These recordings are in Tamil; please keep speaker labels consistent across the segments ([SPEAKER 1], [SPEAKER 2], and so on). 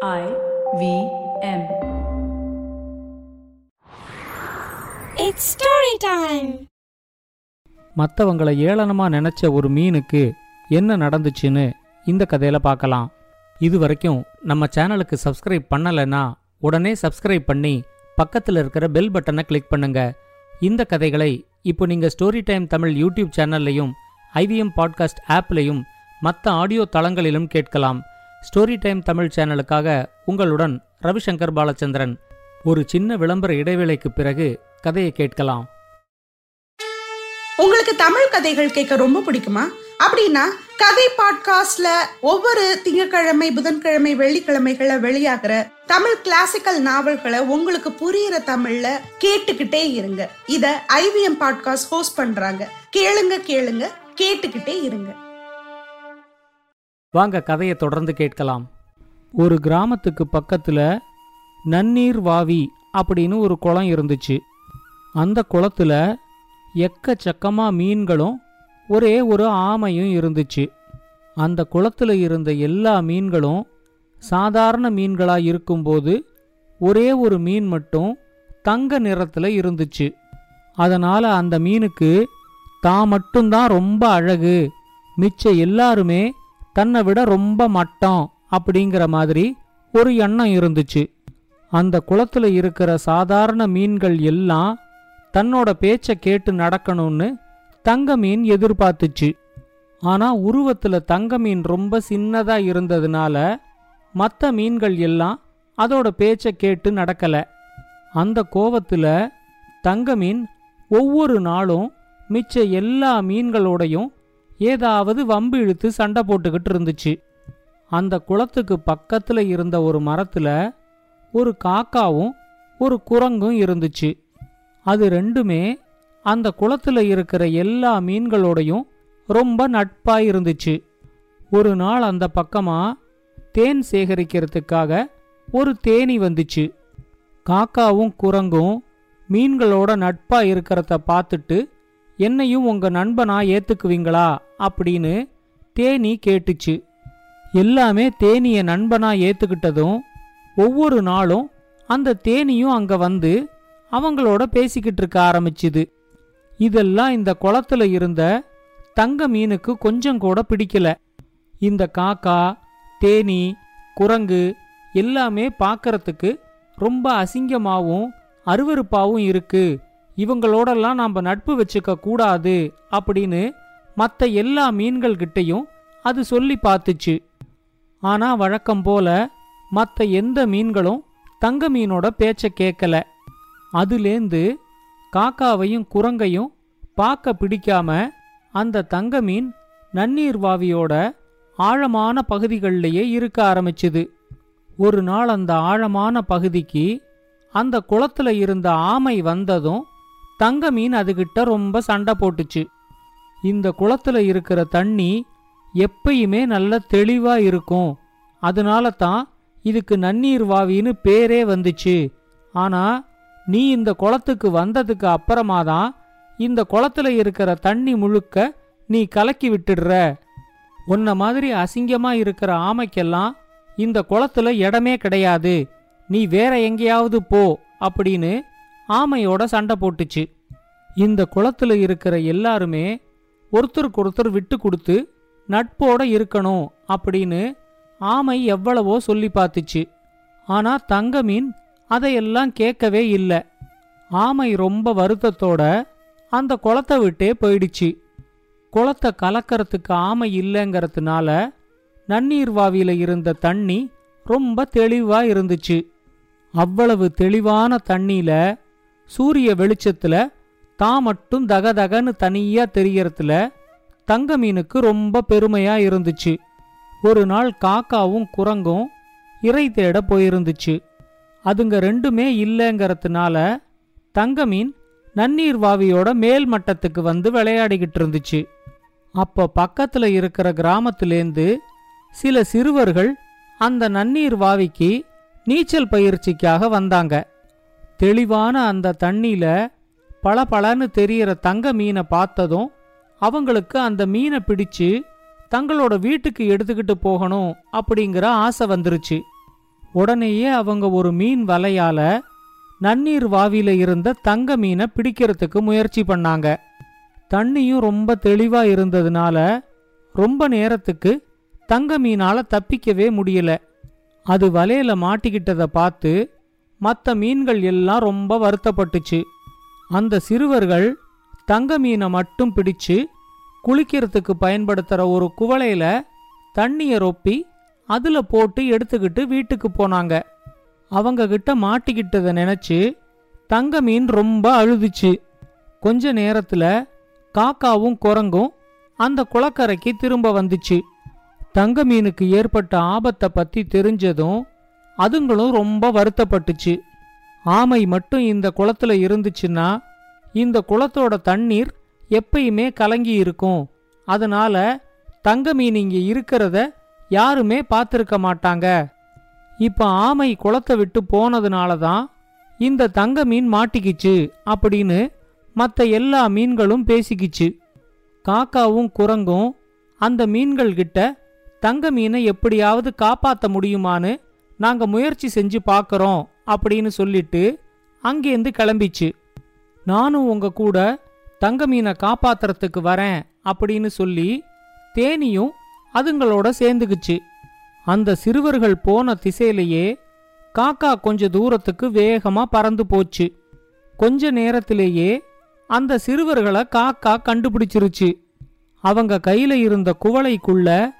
[SPEAKER 1] I V M.
[SPEAKER 2] It's story time.
[SPEAKER 3] மற்றவங்கள ஏளனமா நினைச்ச ஒரு மீனுக்கு என்ன நடந்துச்சுன்னு இந்த கதையில பார்க்கலாம் இது வரைக்கும் நம்ம சேனலுக்கு சப்ஸ்கிரைப் பண்ணலைன்னா உடனே சப்ஸ்கிரைப் பண்ணி பக்கத்தில் இருக்கிற பெல் பட்டனை கிளிக் பண்ணுங்க இந்த கதைகளை இப்போ நீங்க ஸ்டோரி டைம் தமிழ் யூடியூப் சேனல்லையும் ஐவிஎம் பாட்காஸ்ட் ஆப்லையும் மற்ற ஆடியோ தளங்களிலும் கேட்கலாம் ஸ்டோரி டைம் தமிழ் சேனலுக்காக உங்களுடன் ரவிசங்கர் பாலச்சந்திரன். ஒரு சின்ன விளம்பர இடைவேளைக்கு பிறகு கதையை கேட்கலாம்.
[SPEAKER 4] உங்களுக்கு தமிழ் கதைகள் கேட்க ரொம்ப பிடிக்குமா? அப்படின்னா கதை பாட்காஸ்ட்ல ஒவ்வொரு திங்கட்கிழமை புதன்கிழமை வெள்ளிக்கிழமைகளை வெளியாகிற தமிழ் கிளாசிக்கல் நாவல்களை உங்களுக்கு புரியுற தமிழ்ல கேட்டுக்கிட்டே இருங்க. இத ஐவிஎம் பாட்காஸ்ட் ஹோஸ்ட் பண்றாங்க. கேளுங்க கேளுங்க கேட்டுக்கிட்டே இருங்க.
[SPEAKER 3] வாங்க கதையை தொடர்ந்து கேட்கலாம். ஒரு கிராமத்துக்கு பக்கத்துல நன்னீர் வாவி அப்படின்னு ஒரு குளம் இருந்துச்சு. அந்த குளத்துல எக்கச்சக்கமா மீன்களும் ஒரே ஒரு ஆமையும் இருந்துச்சு. அந்த குளத்துல இருந்த எல்லா மீன்களும் சாதாரண மீன்களா இருக்கும்போது ஒரே ஒரு மீன் மட்டும் தங்க நிறத்துல இருந்துச்சு. அதனால அந்த மீனுக்கு தான் மட்டும்தான் ரொம்ப அழகு. மிச்ச எல்லாருமே தன்னை விட ரொம்ப மட்டம் அப்படிங்கிற மாதிரி ஒரு எண்ணம் இருந்துச்சு. அந்த குளத்துல இருக்கிற சாதாரண மீன்கள் எல்லாம் தன்னோட பேச்சை கேட்டு நடக்கணும்னு தங்க மீன் எதிர்பார்த்துச்சு. ஆனா உருவத்துல தங்க மீன் ரொம்ப சின்னதா இருந்ததுனால மற்ற மீன்கள் எல்லாம் அதோட பேச்சை கேட்டு நடக்கல. அந்த கோவத்துல தங்க மீன் ஒவ்வொரு நாளும் மிச்ச எல்லா மீன்களோடையும் ஏதாவது வம்பு இழுத்து சண்டை போட்டுக்கிட்டு இருந்துச்சு. அந்த குளத்துக்கு பக்கத்துல இருந்த ஒரு மரத்துல ஒரு காக்காவும் ஒரு குரங்கும் இருந்துச்சு. அது ரெண்டுமே அந்த குளத்துல இருக்கிற எல்லா மீன்களோடையும் ரொம்ப நட்பாக இருந்துச்சு. ஒரு நாள் அந்த பக்கமா தேன் சேகரிக்கிறதுக்காக ஒரு தேனி வந்துச்சு. காக்காவும் குரங்கும் மீன்களோட நட்பா இருக்கிறத பார்த்துட்டு என்னையும் உங்க நண்பனா ஏத்துக்குவீங்களா? அப்படின்னு தேனி கேட்டுச்சு. எல்லாமே தேனிய நண்பனா ஏத்துக்கிட்டதும் ஒவ்வொரு நாளும் அந்த தேனியும் அங்க வந்து அவங்களோட பேசிக்கிட்டு இருக்க ஆரம்பிச்சுது. இதெல்லாம் இந்த குளத்துல இருந்த தங்க மீனுக்கு கொஞ்சம் கூட பிடிக்கல. இந்த காக்கா தேனி குரங்கு எல்லாமே பார்க்கறதுக்கு ரொம்ப அசிங்கமாகவும் அருவறுப்பாகவும் இருக்கு. இவங்களோடெல்லாம் நாம் நட்பு வச்சுக்க கூடாது அப்படின்னு மற்ற எல்லா மீன்கள்கிட்டையும் அது சொல்லி பார்த்துச்சு. ஆனா வழக்கம் போல மற்ற எந்த மீன்களும் தங்க மீனோட பேச்ச கேட்கல அதுலேந்து காக்காவையும் குரங்கையும் பார்க்க பிடிக்காம அந்த தங்க மீன் நன்னீர் வாவியோட ஆழமான பகுதிகளிலேயே இருக்க ஆரம்பிச்சுது. ஒரு நாள் அந்த ஆழமான பகுதிக்கு அந்த குளத்துல இருந்த ஆமை வந்ததும் தங்க மீன் அதுகிட்ட ரொம்ப சண்டை போட்டுச்சு. இந்த குளத்துல இருக்கிற தண்ணி எப்பயுமே நல்ல தெளிவா இருக்கும். அதனால தான் இதுக்கு நன்னீர் வாவின்னு பேரே வந்துச்சு. ஆனா நீ இந்த குளத்துக்கு வந்ததுக்கு அப்புறமா தான் இந்த குளத்துல இருக்கிற தண்ணி முழுக்க நீ கலக்கி விட்டுடுற. உன்ன மாதிரி அசிங்கமா இருக்கிற ஆமைக்கெல்லாம் இந்த குளத்துல இடமே கிடையாது. நீ வேற எங்கேயாவது போ அப்படின்னு ஆமையோட சண்டை போட்டுச்சு. இந்த குளத்துல இருக்கிற எல்லாருமே ஒருத்தருக்கு ஒருத்தர் விட்டு கொடுத்து நட்போட இருக்கணும் அப்படின்னு ஆமை எவ்வளவோ சொல்லி பார்த்துச்சு. ஆனா தங்க மீன் அதையெல்லாம் கேட்கவே இல்லை. ஆமை ரொம்ப வருத்தத்தோட அந்த குளத்தை விட்டே போயிடுச்சு. குளத்தை கலக்கறதுக்கு ஆமை இல்லைங்கிறதுனால நன்னீர்வாவியில இருந்த தண்ணி ரொம்ப தெளிவா இருந்துச்சு. அவ்வளவு தெளிவான தண்ணியில சூரிய வெளிச்சத்துல தான் மட்டும் தகதகன்னு தனியா தெரியறதுல தங்க மீனுக்கு ரொம்ப பெருமையா இருந்துச்சு. ஒரு நாள் காக்காவும் குரங்கும் இறை தேட போயிருந்துச்சு. அதுங்க ரெண்டுமே இல்லைங்கிறதுனால தங்க மீன் நன்னீர் வாவியோட மேல் மட்டத்துக்கு வந்து விளையாடிக்கிட்டு இருந்துச்சு. அப்போ பக்கத்துல இருக்கிற கிராமத்திலேந்து சில சிறுவர்கள் அந்த நன்னீர் வாவிக்கு நீச்சல் பயிற்சிக்காக வந்தாங்க. தெளிவான அந்த தண்ணியில பளபளன்னு தெரியற தங்க மீனை பார்த்ததும் அவங்களுக்கு அந்த மீனை பிடிச்சு தங்களோட வீட்டுக்கு எடுத்துக்கிட்டு போகணும் அப்படிங்கிற ஆசை வந்துருச்சு. உடனேயே அவங்க ஒரு மீன் வலையால நன்னீர் வாவியில இருந்த தங்க மீனை பிடிக்கிறதுக்கு முயற்சி பண்ணாங்க. தண்ணியும் ரொம்ப தெளிவா இருந்ததுனால ரொம்ப நேரத்துக்கு தங்க மீனால தப்பிக்கவே முடியல. அது வலையில மாட்டிக்கிட்டதை பார்த்து மற்ற மீன்கள் எல்லாம் ரொம்ப வருத்தப்பட்டுச்சு. அந்த சிறுவர்கள் தங்க மீனை மட்டும் பிடிச்சு குளிக்கிறதுக்கு பயன்படுத்துகிற ஒரு குவளையில் தண்ணியை ரொப்பி அதில் போட்டு எடுத்துக்கிட்டு வீட்டுக்கு போனாங்க. அவங்க கிட்ட மாட்டிக்கிட்டதை நினச்சி தங்க மீன் ரொம்ப அழுதுச்சு. கொஞ்ச நேரத்தில் காக்காவும் குரங்கும் அந்த குளக்கரைக்கு திரும்ப வந்துச்சு. தங்க மீனுக்கு ஏற்பட்ட ஆபத்தை பற்றி தெரிஞ்சதும் அதுங்களும் ரொம்ப வருத்தப்பட்டுச்சு. ஆமை மட்டும் இந்த குளத்துல இருந்துச்சுன்னா இந்த குளத்தோட தண்ணீர் எப்பயுமே கலங்கி இருக்கும். அதனால தங்க மீன் இங்கே இருக்கிறத யாருமே பார்த்துருக்க மாட்டாங்க. இப்போ ஆமை குளத்தை விட்டு போனதுனால தான் இந்த தங்க மீன் மாட்டிக்கிச்சு அப்படின்னு மற்ற எல்லா மீன்களும் பேசிக்கிச்சு. காக்காவும் குரங்கும் அந்த மீன்கள்கிட்ட தங்க மீனை எப்படியாவது காப்பாற்ற முடியுமான்னு நாங்க முயற்சி செஞ்சு பார்க்கறோம் அப்படின்னு சொல்லிட்டு அங்கேருந்து கிளம்பிச்சு. நானும் உங்க கூட தங்க மீனை காப்பாத்துறதுக்கு வரேன் அப்படின்னு சொல்லி தேனியும் அதுங்களோட சேர்ந்துக்குச்சு. அந்த சிறுவர்கள் போன திசையிலேயே காக்கா கொஞ்ச தூரத்துக்கு வேகமா பறந்து போச்சு. கொஞ்ச நேரத்திலேயே அந்த சிறுவர்களை காக்கா கண்டுபிடிச்சிருச்சு. அவங்க கையில இருந்த குவளைக்குள்ள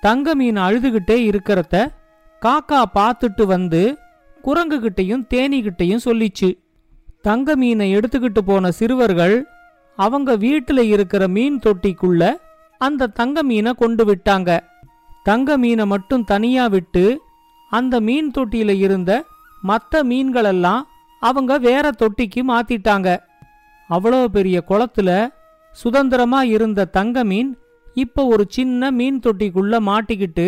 [SPEAKER 3] தங்க மீன் அழுதுகிட்டே இருக்கிறத காக்கா பார்த்துட்டு வந்து குரங்குகிட்டையும் தேனிகிட்டையும் சொல்லிச்சு. தங்க மீனை எடுத்துக்கிட்டு போன சிறுவர்கள் அவங்க வீட்டுல இருக்கிற மீன் தொட்டிக்குள்ள அந்த தங்க மீனை கொண்டு விட்டாங்க. தங்க மீனை மட்டும் தனியா விட்டு அந்த மீன் தொட்டியில இருந்த மற்ற மீன்களெல்லாம் அவங்க வேற தொட்டிக்கு மாத்திட்டாங்க. அவ்வளோ பெரிய குளத்துல சுதந்திரமா இருந்த தங்க மீன் இப்ப ஒரு சின்ன மீன் தொட்டிக்குள்ள மாட்டிக்கிட்டு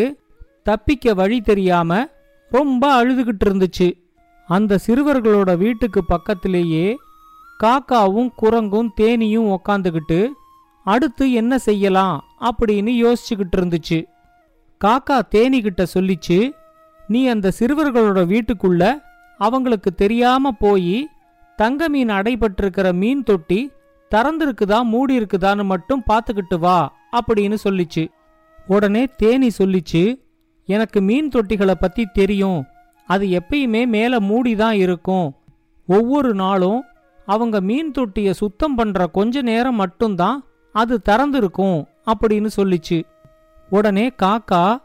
[SPEAKER 3] தப்பிக்க வழி தெரியாம ரொம்ப அழுதுகிட்டு இருந்துச்சு. அந்த சிறுவர்களோட வீட்டுக்கு பக்கத்திலேயே காக்காவும் குரங்கும் தேனியும் உக்காந்துக்கிட்டு அடுத்து என்ன செய்யலாம் அப்படின்னு யோசிச்சுக்கிட்டு இருந்துச்சு. காக்கா தேனிகிட்ட சொல்லிச்சு நீ அந்த சிறுவர்களோட வீட்டுக்குள்ள அவங்களுக்கு தெரியாம போய் தங்க மீன் அடைபட்டிருக்கிற மீன் தொட்டி திறந்திருக்குதா மூடி இருக்குதான்னு மட்டும் பார்த்துக்கிட்டு வா அப்படின்னு சொல்லிச்சு. உடனே தேனி சொல்லிச்சு எனக்கு மீன் தொட்டிகளை பத்தி தெரியும். அது எப்பயுமே மேல மூடி தான் இருக்கும். ஒவ்வொரு நாளும் அவங்க மீன் தொட்டியை சுத்தம் பண்ற கொஞ்ச நேரம் மட்டும்தான் அது திறந்திருக்கும் அப்படின்னு சொல்லிச்சு. உடனே காக்கா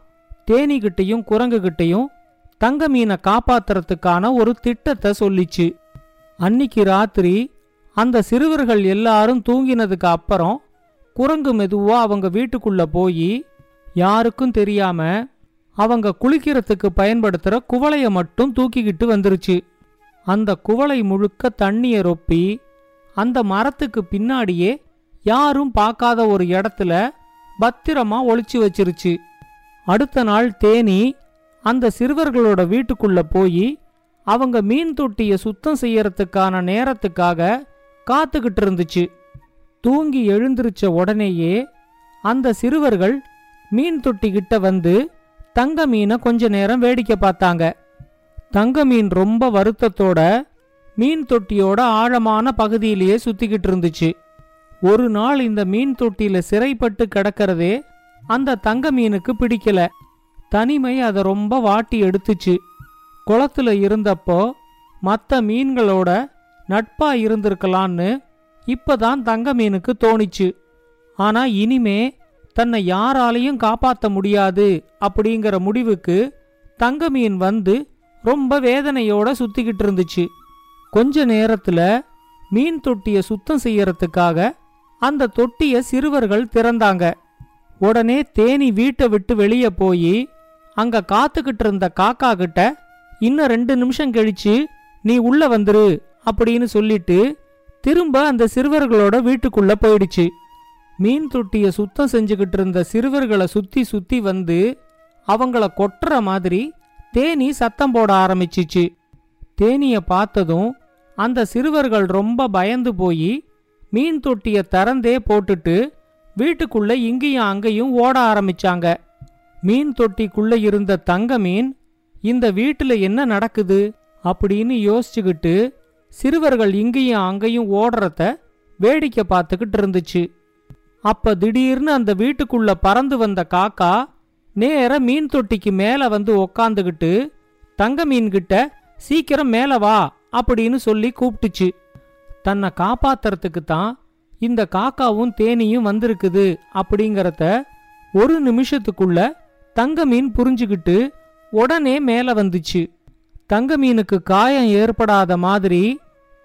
[SPEAKER 3] தேனிகிட்டையும் குரங்குகிட்டையும் தங்க மீனை காப்பாத்துறதுக்கான ஒரு திட்டத்தை சொல்லிச்சு. அன்னிக்கு ராத்திரி அந்த சிறுவர்கள் எல்லாரும் தூங்கினதுக்கு அப்புறம் குரங்கு மெதுவா அவங்க வீட்டுக்குள்ள போய் யாருக்கும் தெரியாம அவங்க குளிக்கிறதுக்கு பயன்படுத்துகிற குவளைய மட்டும் தூக்கிக்கிட்டு வந்துருச்சு. அந்த குவளை முழுக்க தண்ணிய ரொப்பி அந்த மரத்துக்கு பின்னாடியே யாரும் பார்க்காத ஒரு இடத்துல பத்திரமா ஒளிச்சு வச்சிருச்சு. அடுத்த நாள் தேனி அந்த சிறுவர்களோட வீட்டுக்குள்ள போய் அவங்க மீன் தொட்டியை சுத்தம் செய்யறதுக்கான நேரத்துக்காக காத்துக்கிட்டு இருந்துச்சு. தூங்கி எழுந்திருச்ச உடனேயே அந்த சிறுவர்கள் மீன் தொட்டி கிட்ட வந்து தங்க மீனை கொஞ்ச நேரம் வேடிக்கை பார்த்தாங்க. தங்க மீன் ரொம்ப வருத்தத்தோட மீன் தொட்டியோட ஆழமான பகுதியிலேயே சுத்திக்கிட்டு இருந்துச்சு. ஒரு நாள் இந்த மீன் தொட்டியில சிறைப்பட்டு கிடக்கிறதே அந்த தங்க மீனுக்கு பிடிக்கல. தனிமை அதை ரொம்ப வாட்டி எடுத்துச்சு. குளத்துல இருந்தப்போ மற்ற மீன்களோட நட்பா இருந்திருக்கலான்னு இப்பதான் தங்க மீனுக்கு தோணிச்சு. ஆனா இனிமே தன்னை யாராலையும் காப்பாற்ற முடியாது அப்படிங்கிற முடிவுக்கு தங்கமீன் வந்து ரொம்ப வேதனையோட சுத்திக்கிட்டு இருந்துச்சு. கொஞ்ச நேரத்துல மீன் தொட்டிய சுத்தம் செய்யறதுக்காக அந்த தொட்டிய சிறுவர்கள் திறந்தாங்க. உடனே தேனி வீட்டை விட்டு வெளியே போய் அங்க காத்துக்கிட்டு இருந்த காக்கா கிட்ட இன்னும் ரெண்டு நிமிஷம் கழிச்சு நீ உள்ள வந்துரு அப்படின்னு சொல்லிட்டு திரும்ப அந்த சிறுவர்களோட வீட்டுக்குள்ள போயிடுச்சு. மீன் தொட்டியை சுத்தம் செஞ்சுக்கிட்டு இருந்த சிறுவர்களை சுத்தி சுத்தி வந்து அவங்கள கொட்டுற மாதிரி தேனி சத்தம் போட ஆரம்பிச்சிச்சு. தேனிய பார்த்ததும் அந்த சிறுவர்கள் ரொம்ப பயந்து போய் மீன் தொட்டிய திறந்தே போட்டுட்டு வீட்டுக்குள்ள இங்கேயும் அங்கேயும் ஓட ஆரம்பிச்சாங்க. மீன் தொட்டிக்குள்ள இருந்த தங்க மீன் இந்த வீட்டுல என்ன நடக்குது? அப்படின்னு யோசிச்சுக்கிட்டு சிறுவர்கள் இங்கேயும் அங்கேயும் ஓடுறத வேடிக்கை பார்த்துக்கிட்டு இருந்துச்சு. அப்ப திடீர்னு அந்த வீட்டுக்குள்ள பறந்து வந்த காக்கா நேர மீன் தொட்டிக்கு மேல வந்து உக்காந்துகிட்டு தங்க மீன் கிட்ட சீக்கிரம் மேல வா அப்படின்னு சொல்லி கூப்பிட்டுச்சு தன்னை காப்பாத்துறதுக்கு தான் இந்த காக்காவும் தேனியும் வந்திருக்குது அப்படிங்கறத ஒரு நிமிஷத்துக்குள்ள தங்க மீன் புரிஞ்சுக்கிட்டு உடனே மேல வந்துச்சு. தங்க மீனுக்கு காயம் ஏற்படாத மாதிரி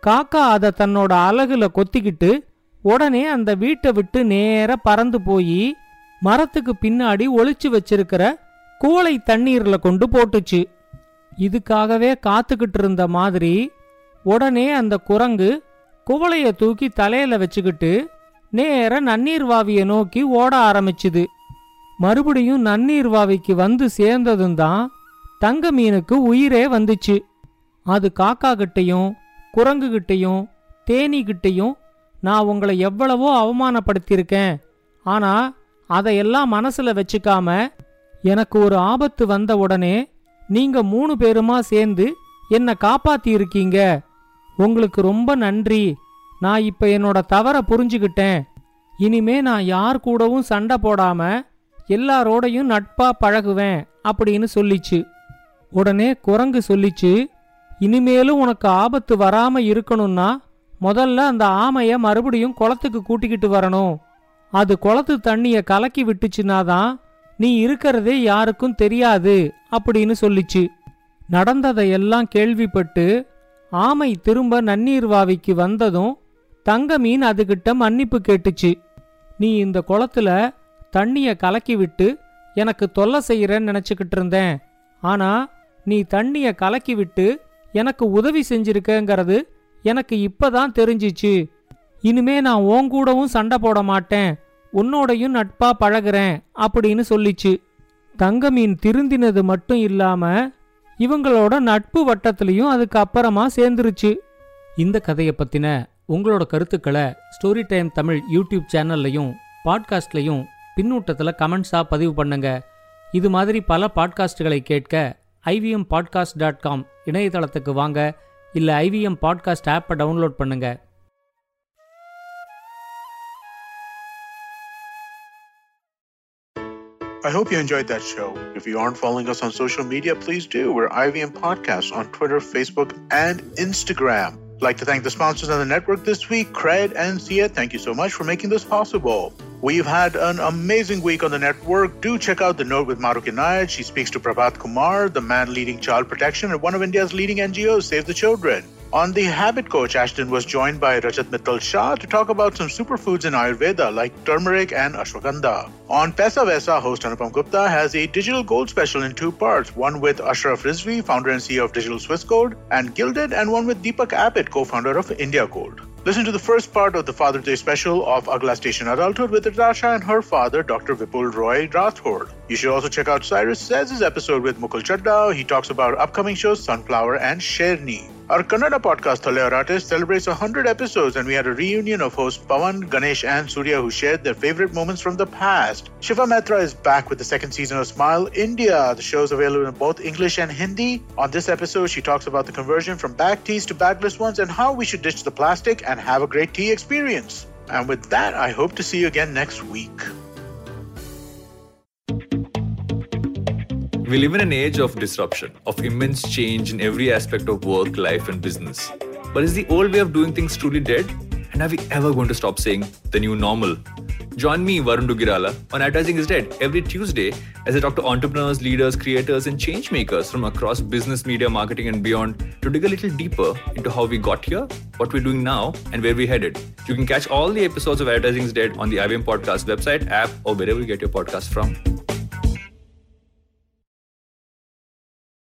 [SPEAKER 3] காக்கா அதை தன்னோட அலகுல கொத்திக்கிட்டு உடனே அந்த வீட்டை விட்டு நேர பறந்து போய் மரத்துக்கு பின்னாடி ஒளிச்சு வச்சிருக்கிற கூளை தண்ணீர்ல கொண்டு போட்டுச்சு. இதுக்காகவே காத்துக்கிட்டு இருந்த மாதிரி உடனே அந்த குரங்கு குவளைய தூக்கி தலையில வச்சுக்கிட்டு நேர நன்னீர் வாவியை நோக்கி ஓட ஆரம்பிச்சுது. மறுபடியும் நன்னீர் வாவிக்கு வந்து சேர்ந்ததும் தான் தங்க மீனுக்கு உயிரே வந்துச்சு. அது காக்கா கிட்டையும் குரங்கு கிட்டையும் தேனி கிட்டையும் நான் உங்களை எவ்வளவோ அவமானப்படுத்தியிருக்கேன். ஆனா அதையெல்லாம் மனசுல வச்சுக்காம எனக்கு ஒரு ஆபத்து வந்த உடனே நீங்க மூணு பேருமா சேர்ந்து என்னை காப்பாத்தியிருக்கீங்க. உங்களுக்கு ரொம்ப நன்றி. நான் இப்ப என்னோட தவற புரிஞ்சுக்கிட்டேன் இனிமே நான் யார் கூடவும் சண்டை போடாம எல்லாரோடையும் நட்பா பழகுவேன் அப்படின்னு சொல்லிச்சு. உடனே குரங்கு சொல்லிச்சு இனிமேலும் உனக்கு ஆபத்து வராம இருக்கணும்னா முதல்ல அந்த ஆமைய மறுபடியும் குளத்துக்கு கூட்டிக்கிட்டு வரணும். அது குளத்து தண்ணிய கலக்கி விட்டுச்சுன்னா தான் நீ இருக்கிறதே யாருக்கும் தெரியாது அப்படின்னு சொல்லிச்சு. நடந்ததையெல்லாம் கேள்விப்பட்டு ஆமை திரும்ப நன்னீர் வாவிக்கு வந்ததும் தங்க மீன் அதுகிட்ட மன்னிப்பு கேட்டுச்சு. நீ இந்த குளத்துல தண்ணிய கலக்கி விட்டு எனக்கு தொல்லை செய்யறேன்னு நினச்சிக்கிட்டு இருந்தேன். ஆனா நீ தண்ணிய கலக்கி விட்டு எனக்கு உதவி செஞ்சிருக்கங்கிறது எனக்கு இப்பதான் தெரிஞ்சிச்சு. இனிமே நான் உன் கூடவும் சண்டை போட மாட்டேன். உன்னோடையும் நட்பா பழகுறேன் அப்படின்னு சொல்லிச்சு. தங்கமீன் திருந்தினது மட்டும் இல்லாம இவங்களோட நட்பு வட்டத்திலையும் அதுக்கு அப்புறமா சேர்ந்துருச்சு. இந்த கதையை பத்தின உங்களோட கருத்துக்களை ஸ்டோரி டைம் தமிழ் யூடியூப் சேனல்லையும் பாட்காஸ்ட்லையும் பின்னூட்டத்தில் கமெண்ட்ஸாக பதிவு பண்ணுங்க. இது மாதிரி பல பாட்காஸ்டுகளை கேட்க ஐவிஎம் பாட்காஸ்ட் டாட் காம் இணையதளத்துக்கு வாங்க. இல்லை ஐவிஎம் பாட்காஸ்ட் ஆப்பை டவுன்லோட் பண்ணுங்க
[SPEAKER 5] I hope you enjoyed that show. If you aren't following us on social media, please do. We're IVM Podcasts on Twitter, Facebook, and Instagram. I'd like to thank the sponsors on the network this week, Cred and Sia. Thank you so much for making this possible. We've had an amazing week on the network. Do check out the note with Maruki Nayar. She speaks to Prabhat Kumar, the man leading child protection at one of India's leading NGOs, Save the Children. On the Habit Coach, Ashton was joined by Rajat Mittal Shah to talk about some superfoods in Ayurveda like turmeric and ashwagandha. On Pesa Vesa, host Anupam Gupta has a digital gold special in two parts one with Ashraf Rizvi, founder and CEO of Digital Swiss Gold, and Gilded, and one with Deepak Abbott, co founder of India Gold. Listen to the first part of the Father's Day special of Agla Station Adulthood with Natasha and her father, Dr. Vipul Roy Rathod. You should also check out Cyrus Says' episode with Mukul Chadda. He talks about upcoming shows Sunflower and Sherni. Our Kannada podcast, Thale Artist, celebrates 100 episodes, and we had a reunion of hosts Pawan, Ganesh, and Surya who shared their favorite moments from the past. Shiva Mehta is back with the second season of Smile India. The show is available in both English and Hindi. On this episode, she talks about the conversion from bag teas to bagless ones and how we should ditch the plastic and have a great tea experience. And with that, I hope to see you again next week.
[SPEAKER 6] We live in an age of disruption, of immense change in every aspect of work, life, and business. But is the old way of doing things truly dead? And are we ever going to stop saying the new normal? Join me, Varun Dugirala, on Advertising is Dead every Tuesday as I talk to entrepreneurs, leaders, creators, and change makers from across business, media, marketing, and beyond to dig a little deeper into how we got here, what we're doing now, and where we're headed. You can catch all the episodes of Advertising is Dead on the IBM Podcast website, app, or wherever you get your podcast from.